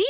be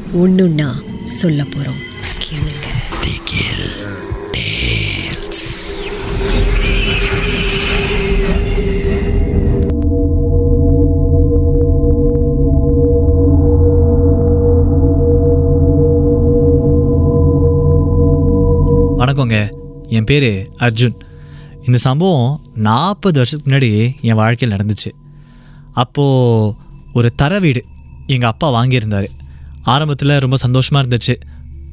ஒண்ணுன்னா சொல்ல போறோம். கேளுங்க. வணக்கங்க. என் பேர் அர்ஜுன். இந்த சம்பவம் நாற்பது வருஷத்துக்கு முன்னாடி என் வாழ்க்கையில் நடந்துச்சு. அப்போது ஒரு தர வீடு எங்கள் அப்பா வாங்கியிருந்தார். ஆரம்பத்தில் ரொம்ப சந்தோஷமாக இருந்துச்சு.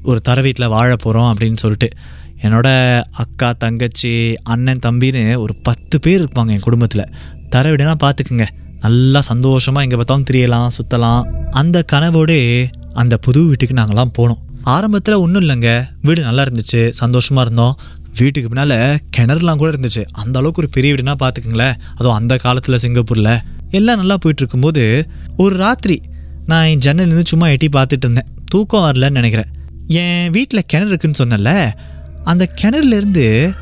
ஒரு தர வீட்டில் வாழ போகிறோம் அப்படின்னு சொல்லிட்டு. என்னோட அக்கா தங்கச்சி அண்ணன் தம்பின்னு ஒரு பத்து பேர் இருப்பாங்க என் குடும்பத்தில். தர வீடுனா பார்த்துக்குங்க நல்லா சந்தோஷமாக எங்கே பார்த்தாலும் திரியலாம் சுற்றலாம் அந்த கனவோடே அந்த புது வீட்டுக்கு நாங்கள்லாம் போனோம். ஆரம்பத்தில் ஒன்றும் இல்லைங்க. வீடு நல்லா இருந்துச்சு சந்தோஷமாக இருந்தோம். வீட்டுக்கு பின்னால் கிணறுலாம் கூட இருந்துச்சு. அந்த அளவுக்கு ஒரு பெரிய வீடுனா பார்த்துக்குங்களேன் அதுவும் அந்த காலத்தில் சிங்கப்பூரில். எல்லாம் நல்லா போயிட்டு இருக்கும்போது ஒரு ராத்திரி நான் என் ஜன்னலேருந்து சும்மா எட்டி பார்த்துட்டு இருந்தேன். தூக்கம் வரலன்னு நினைக்கிறேன். என் வீட்டில் கிணறு இருக்குன்னு சொன்னல அந்த கிணறுலேருந்து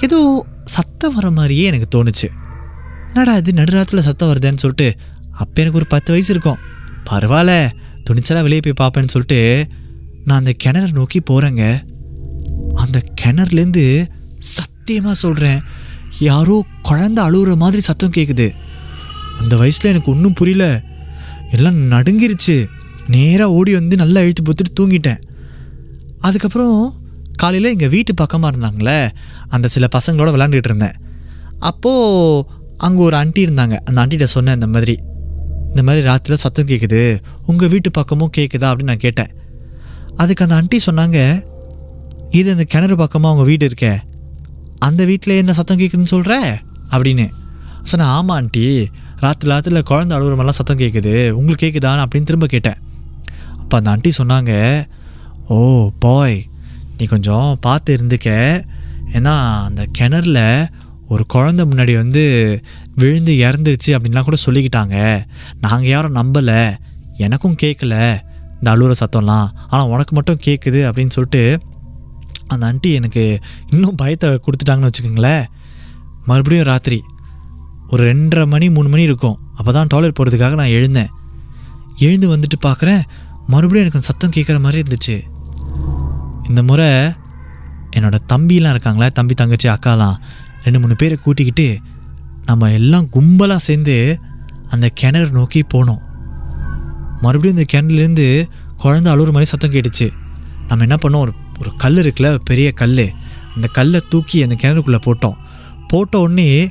ஏதோ சத்தம் வர மாதிரியே எனக்கு தோணுச்சு. என்னடா இது நடுராத்தில் சத்தம் வருதேன்னு சொல்லிட்டு அப்போ எனக்கு ஒரு பத்து வயசு இருக்கும். பரவாயில்ல துணிச்சலாக வெளியே போய் பார்ப்பேன்னு சொல்லிட்டு நான் அந்த கிணறை நோக்கி போகிறேங்க அந்த கிணறுலேருந்து சத்தியமாக சொல்கிறேன் யாரோ குழந்த அழுகுற மாதிரி சத்தம் கேட்குது அந்த வயசில் எனக்கு ஒன்றும் புரியல. எல்லாம் நடுங்கிருச்சு. நேராக ஓடி வந்து நல்லா இழுத்து போத்துட்டு தூங்கிட்டேன். அதுக்கப்புறம் காலையில் எங்கள் வீட்டு பக்கமாக இருந்தாங்களே அந்த சில பசங்களோட விளாண்டுட்டு இருந்தேன். அப்போது அங்கே ஒரு ஆண்டி இருந்தாங்க. அந்த ஆண்டிகிட்ட சொன்னேன் இந்த மாதிரி இந்த மாதிரி ராத்திரியில் சத்தம் கேட்குது உங்கள் வீட்டு பக்கமும் கேட்குதா அப்படின்னு நான் கேட்டேன். அதுக்கு அந்த ஆண்டி சொன்னாங்க இது அந்த கிணறு பக்கமாக உங்கள் வீடு இருக்கே. அந்த வீட்டில் என்ன சத்தம் கேட்குதுன்னு சொல்கிற அப்படின்னு. சொன்னேன் ஆமாம் ஆண்டி ராத்திரி ராத்திரியில் குழந்தை அழுகிற மாதிரிலாம் சத்தம் கேட்குது உங்களுக்கு கேட்குதான்னு அப்படின்னு திரும்ப கேட்டேன். அப்போ அந்த ஆண்டி சொன்னாங்க ஓ பாய் நீ கொஞ்சம் பார்த்து இருந்துக்க. ஏன்னா அந்த கிணறுல ஒரு குழந்த முன்னாடி வந்து விழுந்து இறந்துருச்சு அப்படின்லாம் கூட சொல்லிக்கிட்டாங்க. நாங்கள் யாரும் நம்பலை. எனக்கும் கேட்கல இந்த அழுகிற சத்தம்லாம். ஆனால் உனக்கு மட்டும் கேட்குது அப்படின்னு சொல்லிட்டு அந்த ஆண்டி எனக்கு இன்னும் பயத்தை கொடுத்துட்டாங்கன்னு வச்சுக்கோங்களேன். மறுபடியும் ராத்திரி ஒரு ரெண்டரை மணி மூணு மணி இருக்கும். அப்போ தான் டாய்லெட் போகிறதுக்காக நான் எழுந்தேன். எழுந்து வந்துட்டு பார்க்குறேன் மறுபடியும் எனக்கு அந்த சத்தம் கேட்குற மாதிரி இருந்துச்சு. இந்த முறை என்னோடய தம்பிலாம் இருக்காங்களே தம்பி தங்கச்சி அக்காலாம் ரெண்டு மூணு பேரை கூட்டிக்கிட்டு நம்ம எல்லாம் கும்பலாக சேர்ந்து அந்த கிணறு நோக்கி போனோம். மறுபடியும் இந்த கிணறுலேருந்து குழந்த அழுவுற மாதிரி சத்தம் கேட்டுச்சு. நம்ம என்ன பண்ணோம்? ஒரு ஒரு கல் இருக்குல்ல பெரிய கல் அந்த கல்லை தூக்கி அந்த கிணறுக்குள்ளே போட்டோம். போட்ட உடனே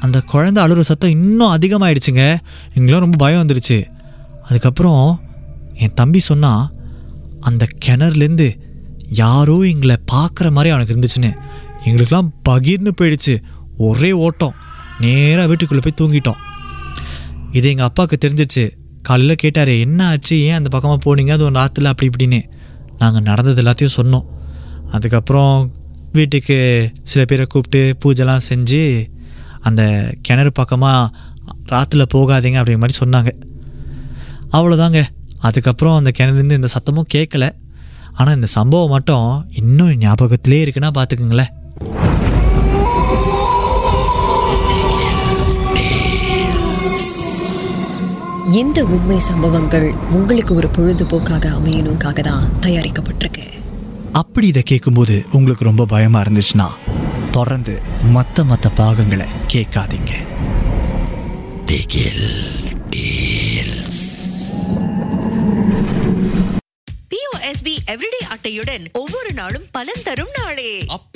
அந்த குழந்தை அழுகிற சத்தம் இன்னும் அதிகமாகிடுச்சுங்க எங்களும் ரொம்ப பயம் வந்துடுச்சு அதுக்கப்புறம் என் தம்பி சொன்னான் அந்த கிணறுலேருந்து யாரோ எங்களை பார்க்குற மாதிரி அவனுக்கு இருந்துச்சுன்னு. எங்களுக்கெல்லாம் பகீர்னு போயிடுச்சு. ஒரே ஓட்டம். நேராக வீட்டுக்குள்ளே போய் தூங்கிட்டோம். இது எங்கள் அப்பாவுக்கு தெரிஞ்சிச்சு காலையில் கேட்டார் என்ன ஆச்சு? ஏன் அந்த பக்கமாக போனீங்க? அது ஒரு ராத்தில் அப்படி இப்படின்னு. நாங்கள் நடந்தது எல்லாத்தையும் சொன்னோம். அதுக்கப்புறம் வீட்டுக்கு சில பேரை கூப்பிட்டு பூஜைலாம் செஞ்சு அந்த கிணறு பக்கமாக ராத்தில் போகாதீங்க அப்படிங்கிற மாதிரி சொன்னாங்க. அவ்வளோதாங்க அதுக்கப்புறம் அந்த கிணறுலேருந்து இந்த சத்தமும் கேட்கல. ஆனால் இந்த சம்பவம் மட்டும் இன்னும் ஞாபகத்திலே இருக்குன்னா பார்த்துக்குங்களேன் இந்த உண்மை சம்பவங்கள் உங்களுக்கு ஒரு பொழுதுபோக்காக அமையணுக்காக தான் தயாரிக்கப்பட்டிருக்கு. அப்படி இதை கேட்கும்போது உங்களுக்கு ரொம்ப பயமாக இருந்துச்சுன்னா தொடர்ந்து மற்ற மற்ற பாகங்களை கேட்காதீங்க. பிஓஎஸ்பி எவ்ரிடே அட்டையுடன் ஒவ்வொரு நாளும் பலன் தரும் நாளே.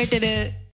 உட்பட்டது